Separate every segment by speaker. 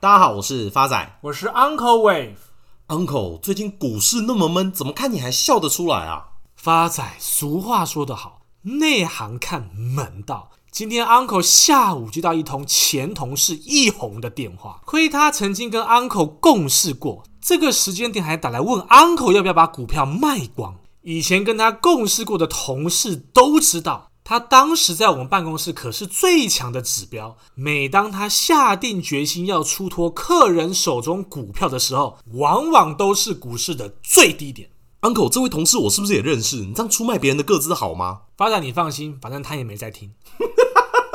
Speaker 1: 大家好，我是发仔，
Speaker 2: 我是 Uncle Wave。
Speaker 1: Uncle，最近股市那么闷，怎么看你还笑得出来啊？
Speaker 2: 发仔，俗话说得好，内行看门道。今天 Uncle 下午接到一通前同事一红的电话，亏他曾经跟 Uncle 共事过，这个时间点还打来问 Uncle 要不要把股票卖光。以前跟他共事过的同事都知道，他当时在我们办公室可是最强的指标。每当他下定决心要出脱客人手中股票的时候，往往都是股市的最低点。
Speaker 1: Uncle，这位同事我是不是也认识？你这样出卖别人的个资好吗？
Speaker 2: 发展你放心，反正他也没在听。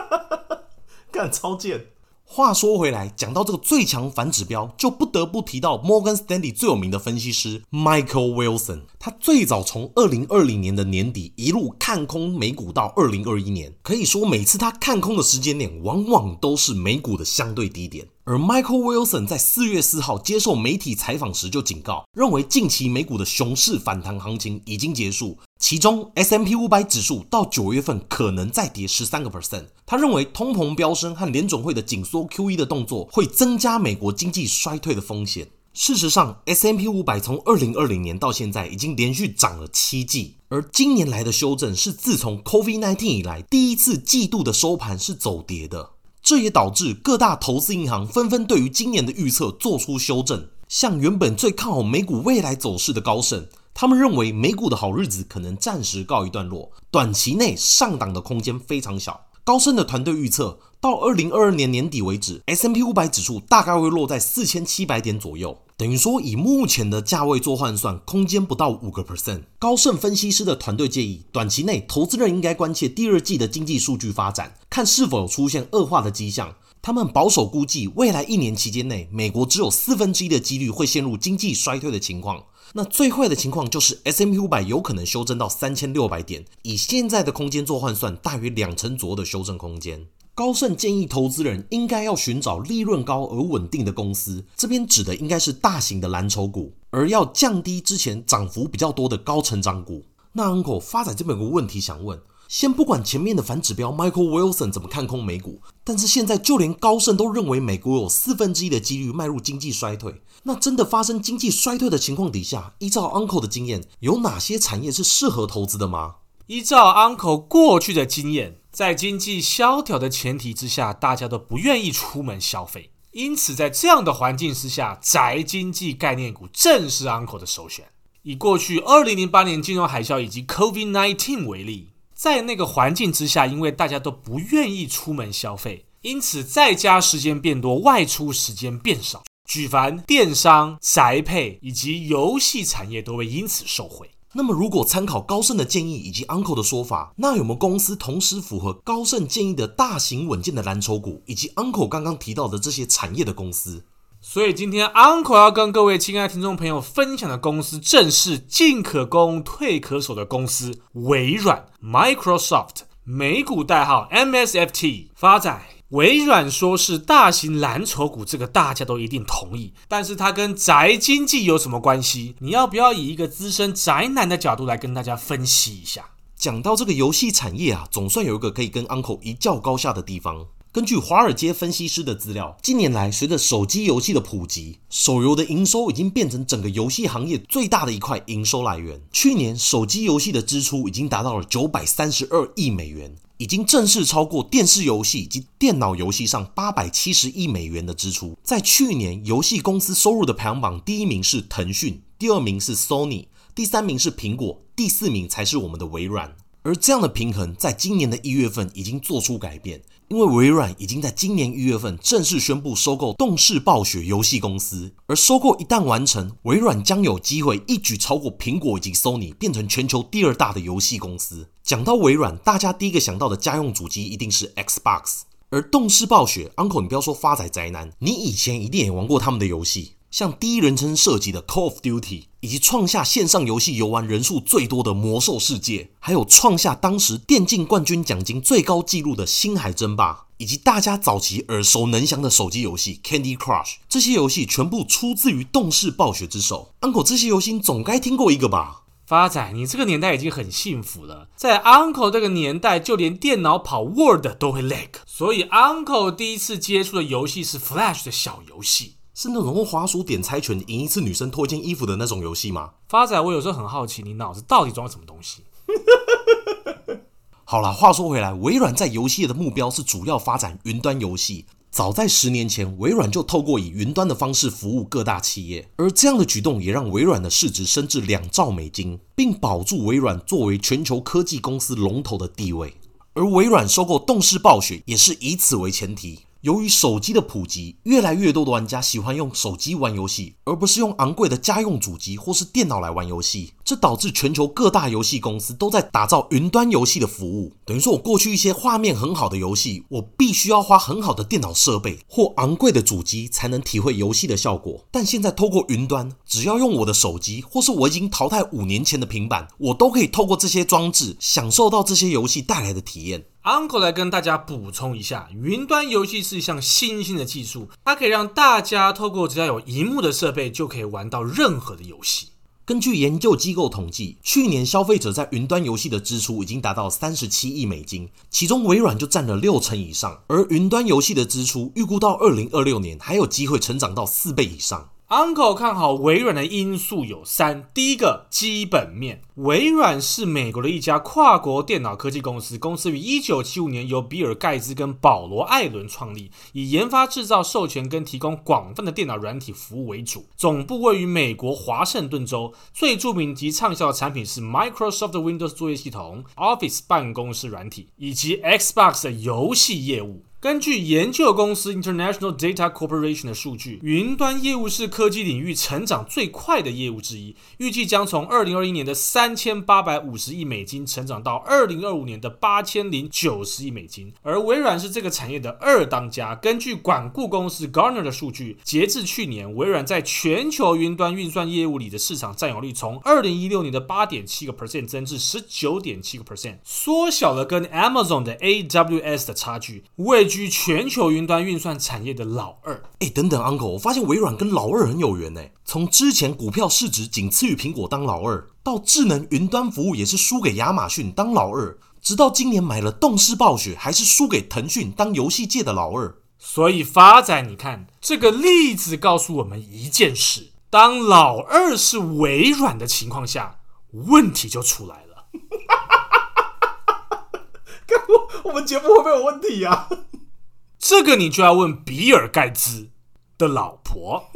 Speaker 1: 干超贱！话说回来，讲到这个最强反指标，就不得不提到 Morgan Stanley 最有名的分析师 Michael Wilson。他最早从二零二零年的年底一路看空美股到二零二一年，可以说每次他看空的时间点，往往都是美股的相对低点。而 Michael Wilson 在四月四号接受媒体采访时就警告，认为近期美股的熊市反弹行情已经结束，其中，S M P 五百指数到九月份可能再跌十三个 percent。他认为通膨飙升和联准会的紧缩 QE 的动作会增加美国经济衰退的风险。事实上，S M P 五百从二零二零年到现在已经连续涨了七季，而今年来的修正是自从 COVID-19 以来第一次季度的收盘是走跌的。这也导致各大投资银行纷纷对于今年的预测做出修正。像原本最看好美股未来走势的高盛，他们认为美股的好日子可能暂时告一段落，短期内上档的空间非常小。高盛的团队预测，到二零二二年年底为止，S M P 五百指数大概会落在四千七百点左右。等于说，以目前的价位做换算，空间不到五个 percent。高盛分析师的团队建议，短期内投资人应该关切第二季的经济数据发展，看是否有出现恶化的迹象。他们保守估计，未来一年期间内，美国只有四分之一的几率会陷入经济衰退的情况。那最坏的情况就是 S M U 百有可能修正到三千六百点，以现在的空间做换算，大约两成左右的修正空间。高盛建议投资人应该要寻找利润高而稳定的公司，这边指的应该是大型的蓝筹股，而要降低之前涨幅比较多的高成长股。那 Uncle 发展这边有个问题想问，先不管前面的反指标 Michael Wilson 怎么看空美股，但是现在就连高盛都认为美国有四分之一的几率迈入经济衰退，那真的发生经济衰退的情况底下，依照 Uncle 的经验，有哪些产业是适合投资的吗？
Speaker 2: 依照 Uncle 过去的经验。在经济萧条的前提之下，大家都不愿意出门消费，因此在这样的环境之下，宅经济概念股正是 Uncle 的首选。以过去二零零八年金融海啸以及 COVID-19 为例，在那个环境之下，因为大家都不愿意出门消费，因此在家时间变多，外出时间变少，举凡电商、宅配以及游戏产业都会因此受惠。
Speaker 1: 那么，如果参考高盛的建议以及 Uncle 的说法，那有没有公司同时符合高盛建议的大型稳健的蓝筹股，以及 Uncle 刚刚提到的这些产业的公司？
Speaker 2: 所以今天 Uncle 要跟各位亲爱听众朋友分享的公司，正是进可攻、退可守的公司——微软 （Microsoft），美股代号 MSFT，发展。微软说是大型蓝筹股，这个大家都一定同意。但是它跟宅经济有什么关系？你要不要以一个资深宅男的角度来跟大家分析一下？
Speaker 1: 讲到这个游戏产业啊，总算有一个可以跟 Uncle 一较高下的地方。根据华尔街分析师的资料，近年来随着手机游戏的普及，手游的营收已经变成整个游戏行业最大的一块营收来源。去年手机游戏的支出已经达到了九百三十二亿美元。已经正式超过电视游戏以及电脑游戏上八百七十亿美元的支出。在去年，游戏公司收入的排行榜，第一名是腾讯，第二名是 Sony，第三名是苹果，第四名才是我们的微软。而这样的平衡，在今年的一月份已经做出改变。因为微软已经在今年一月份正式宣布收购动视暴雪游戏公司，而收购一旦完成，微软将有机会一举超过苹果以及 Sony，变成全球第二大的游戏公司。讲到微软，大家第一个想到的家用主机一定是 Xbox，而动视暴雪，Uncle，你不要说发仔宅男，你以前一定也玩过他们的游戏。像第一人称射击的 Call of Duty，以及创下线上游戏游玩人数最多的魔兽世界，还有创下当时电竞冠军奖金最高纪录的星海争霸，以及大家早期耳熟能详的手机游戏 Candy Crush，这些游戏全部出自于动视暴雪之手。Uncle，这些游戏总该听过一个吧？
Speaker 2: 发仔，你这个年代已经很幸福了，在 Uncle 这个年代，就连电脑跑 Word 都会 lag，所以 Uncle 第一次接触的游戏是 Flash 的小游戏，
Speaker 1: 是那种用滑鼠点猜拳赢一次女生脱一件衣服的那种游戏吗？
Speaker 2: 发仔，我有时候很好奇，你脑子到底装了什么东西？
Speaker 1: 好了，话说回来，微软在游戏的目标是主要发展云端游戏。早在十年前，微软就透过以云端的方式服务各大企业，而这样的举动也让微软的市值升至两兆美金，并保住微软作为全球科技公司龙头的地位。而微软收购动视暴雪也是以此为前提。由于手机的普及，越来越多的玩家喜欢用手机玩游戏，而不是用昂贵的家用主机或是电脑来玩游戏。这导致全球各大游戏公司都在打造云端游戏的服务。等于说，我过去一些画面很好的游戏，我必须要花很好的电脑设备或昂贵的主机才能体会游戏的效果。但现在透过云端，只要用我的手机，或是我已经淘汰五年前的平板，我都可以透过这些装置享受到这些游戏带来的体验。
Speaker 2: Uncle 来跟大家补充一下，云端游戏是一项新兴的技术，它可以让大家透过只要有萤幕的设备就可以玩到任何的游戏。
Speaker 1: 根据研究机构统计，去年消费者在云端游戏的支出已经达到三十七亿美金，其中微软就占了六成以上，而云端游戏的支出预估到二零二六年还有机会成长到四倍以上。
Speaker 2: Uncle 看好微软的因素有三：第一个，基本面，微软是美国的一家跨国电脑科技公司，公司于一九七五年由比尔盖茨跟保罗艾伦创立，以研发、制造、授权跟提供广泛的电脑软体服务为主，总部位于美国华盛顿州，最著名及畅销的产品是 Microsoft Windows 作业系统、Office 办公室软体以及 Xbox 的游戏业务。根据研究公司 International Data Corporation 的数据，云端业务是科技领域成长最快的业务之一，预计将从二零二一年的三千八百五十亿美金成长到二零二五年的八千零九十亿美金。而微软是这个产业的二当家。根据管顾公司 Garner 的数据，截至去年，微软在全球云端运算业务里的市场占有率从二零一六年的八点七个 percent 增至十九点七个 percent，缩小了跟 Amazon 的 AWS 的差距。为居全球云端运算产业的老二，
Speaker 1: 哎，等等，Uncle，我发现微软跟老二很有缘呢。从之前股票市值仅次于苹果当老二，到智能云端服务也是输给亚马逊当老二，直到今年买了动视暴雪，还是输给腾讯当游戏界的老二。
Speaker 2: 所以发仔，你看这个例子告诉我们一件事：当老二是微软的情况下，问题就出来了。
Speaker 1: 我们节目会不会有问题啊？
Speaker 2: 这个你就要问比尔盖茨的老婆。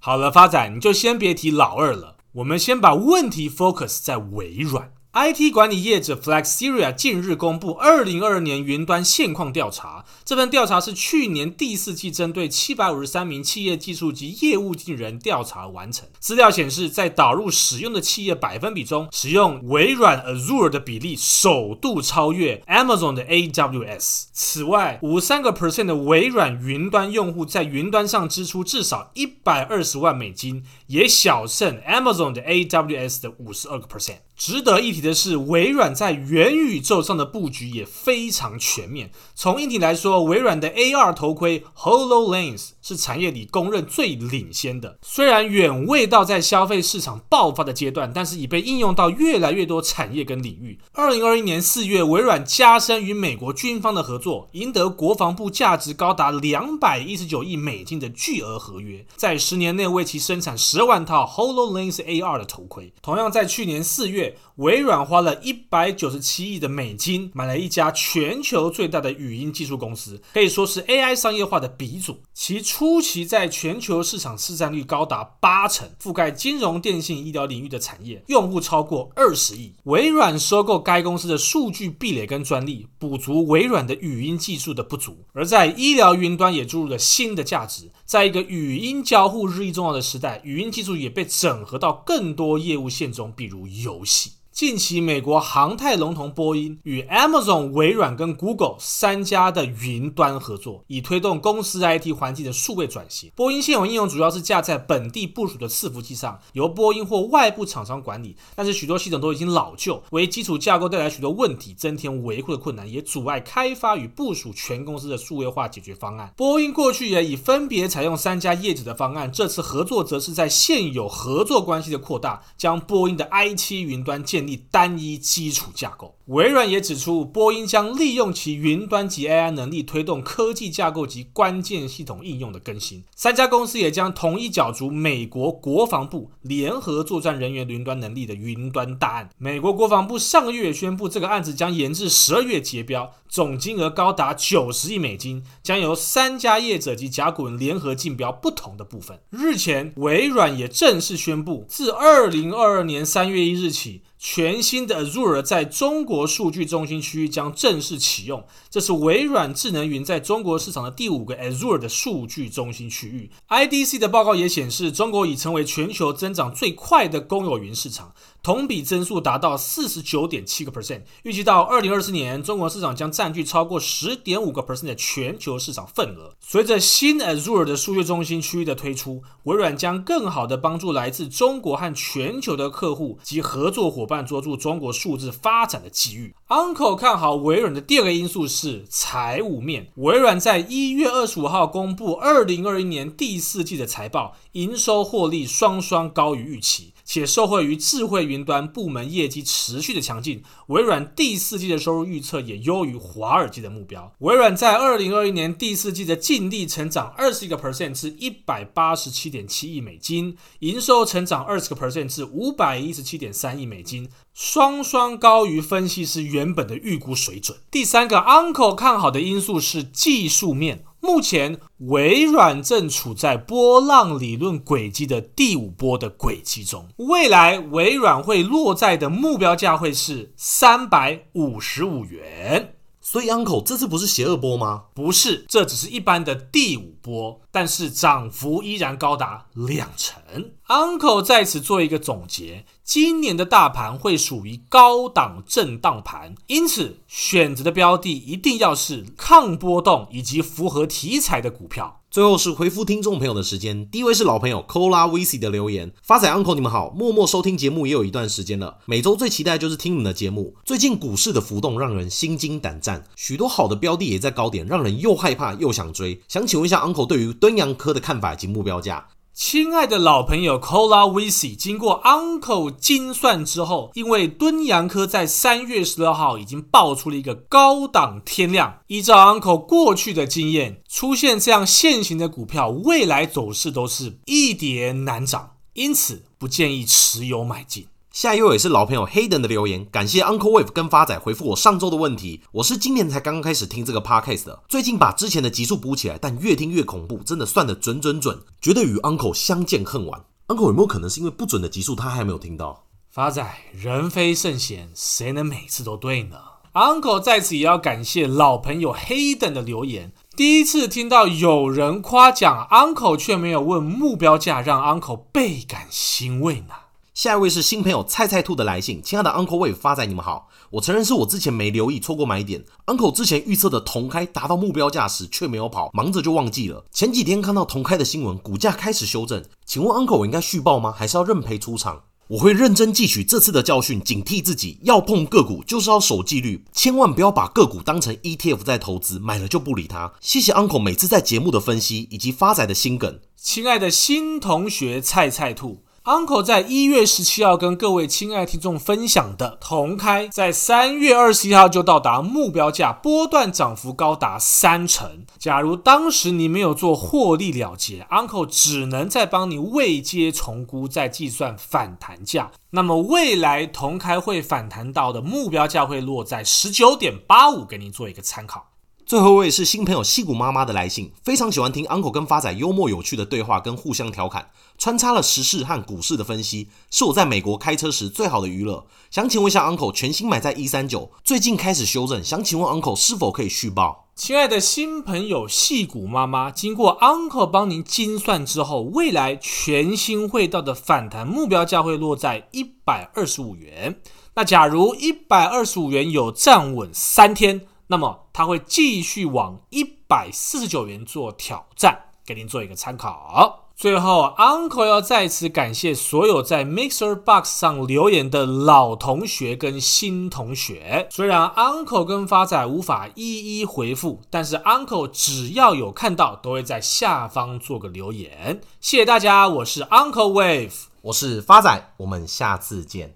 Speaker 2: 好了，发仔，你就先别提老二了，我们先把问题 focus 在微软。IT 管理业者 Flexeria 近日公布二零二二年云端现况调查。这份调查是去年第四季针对七百五十三名企业技术及业务经理人调查完成。资料显示，在导入使用的企业百分比中，使用微软 Azure 的比例首度超越 Amazon 的 AWS。此外，五三个 percent 的微软云端用户在云端上支出至少一百二十万美金，也小胜 Amazon 的 AWS 的五十二个 percent。值得一提的是，微软在元宇宙上的布局也非常全面。从硬体来说，微软的 AR 头盔 HoloLens 是产业里公认最领先的。虽然远未到在消费市场爆发的阶段，但是已被应用到越来越多产业跟领域。二零二一年四月，微软加深与美国军方的合作，赢得国防部价值高达两百一十九亿美金的巨额合约，在十年内为其生产十万套 HoloLens AR 的头盔。同样在去年四月。微软花了一百九十七亿的美金买了一家全球最大的语音技术公司，可以说是 AI 商业化的鼻祖。其初期在全球市场市占率高达八成，覆盖金融、电信、医疗领域的产业，用户超过二十亿。微软收购该公司的数据壁垒跟专利，补足微软的语音技术的不足。而在医疗云端也注入了新的价值。在一个语音交互日益重要的时代，语音技术也被整合到更多业务线中，比如游戏。近期美国航太龙头波音与 Amazon、微软跟 Google 三家的云端合作，以推动公司 IT 环境的数位转型。波音现有应用主要是架在本地部署的伺服器上，由波音或外部厂商管理，但是许多系统都已经老旧，为基础架构带来许多问题，增添维护的困难，也阻碍开发与部署全公司的数位化解决方案。波音过去也已分别采用三家业者的方案，这次合作则是在现有合作关系的扩大，将波音的 IT 云端建立单一基础架构。微软也指出，波音将利用其云端及 AI 能力，推动科技架构及关键系统应用的更新。三家公司也将同一角逐美国国防部联合作战人员云端能力的云端大案。美国国防部上个月宣布，这个案子将延至十二月结标，总金额高达九十亿美金，将由三家业者及甲骨文联合竞标不同的部分。日前，微软也正式宣布，自二零二二年三月一日起。全新的 Azure 在中国数据中心区域将正式启用，这是微软智能云在中国市场的第五个 Azure 的数据中心区域。IDC 的报告也显示，中国已成为全球增长最快的公有云市场。同比增速达到四十九点七个 percent，预计到二零二四年，中国市场将占据超过十点五个 percent 的全球市场份额。随着新 Azure 的数据中心区域的推出，微软将更好地帮助来自中国和全球的客户及合作伙伴捉住中国数字发展的机遇。Uncle 看好微软的第二个因素是财务面，微软在一月二十五号公布二零二一年第四季的财报，营收获利双双高于预期。且受惠于智慧云端部门业绩持续的强劲，微软第四季的收入预测也优于华尔街的目标。微软在二零二一年第四季的净利成长二十一个 percent 至一百八十七点七亿美金，营收成长二十个 percent 至五百一十七点三亿美金，双双高于分析师原本的预估水准。第三个 Uncle 看好的因素是技术面。目前，微软正处在波浪理论轨迹的第五波的轨迹中。未来，微软会落在的目标价会是三百五十五元。
Speaker 1: 所以，Uncle 这次不是邪恶波吗？
Speaker 2: 不是，这只是一般的第五波，但是涨幅依然高达两成。Uncle 在此做一个总结：今年的大盘会属于高档震荡盘，因此选择的标的一定要是抗波动以及符合题材的股票。
Speaker 1: 最后是回复听众朋友的时间，第一位是老朋友 Cola VC 的留言，发仔 Uncle 你们好，默默收听节目也有一段时间了，每周最期待就是听你们的节目。最近股市的浮动让人心惊胆战，许多好的标的也在高点，让人又害怕又想追。想请问一下 Uncle 对于敦洋科的看法以及目标价？
Speaker 2: 亲爱的老朋友 Cola VC，经过 Uncle 精算之后，因为敦洋科在三月十六号已经爆出了一个高档天量，依照 Uncle 过去的经验，出现这样现行的股票，未来走势都是一跌难涨，因此不建议持有买进。
Speaker 1: 下一位也是老朋友 Hayden 的留言，感谢 Uncle Wave 跟发仔回复我上周的问题。我是今年才刚刚开始听这个 Podcast 的，最近把之前的集数补起来，但越听越恐怖，真的算得准准准，觉得与 Uncle 相见恨晚。Uncle 有没有可能是因为不准的集数他还没有听到？
Speaker 2: 发仔人非圣贤，谁能每次都对呢？Uncle 在此也要感谢老朋友 Hayden 的留言，第一次听到有人夸奖 Uncle 却没有问目标价，让 Uncle 倍感欣慰呢。
Speaker 1: 下一位是新朋友菜菜兔的来信，亲爱的 Uncle Wave 发仔，你们好，我承认是我之前没留意，错过买点。Uncle 之前预测的同开达到目标价时却没有跑，忙着就忘记了。前几天看到同开的新闻，股价开始修正，请问 Uncle 我应该续报吗？还是要认赔出场？我会认真汲取这次的教训，警惕自己，要碰个股就是要守纪律，千万不要把个股当成 ETF 在投资，买了就不理它。谢谢 Uncle 每次在节目的分析以及发仔的心梗。
Speaker 2: 亲爱的新同学菜菜兔。Uncle 在一月十七号跟各位亲爱听众分享的同开，在三月二十一号就到达目标价，波段涨幅高达三成。假如当时你没有做获利了结，Uncle 只能再帮你未接重估，再计算反弹价。那么未来同开会反弹到的目标价会落在十九点八五，给您做一个参考。
Speaker 1: 最后一位是新朋友矽谷妈妈的来信，非常喜欢听 Uncle 跟发仔幽默有趣的对话跟互相调侃，穿插了时事和股市的分析，是我在美国开车时最好的娱乐。想请问一下 Uncle，全新买在一三九，最近开始修正，想请问 Uncle 是否可以续报？
Speaker 2: 亲爱的新朋友矽谷妈妈，经过 Uncle 帮您精算之后，未来全新会到的反弹目标价会落在一百二十五元。那假如一百二十五元有站稳三天，那么他会继续往一百四十九元做挑战，给您做一个参考。最后，Uncle 要再次感谢所有在 Mixer Box 上留言的老同学跟新同学。虽然 Uncle 跟发仔无法一一回复，但是 Uncle 只要有看到，都会在下方做个留言。谢谢大家，我是 Uncle Wave，
Speaker 1: 我是发仔，我们下次见。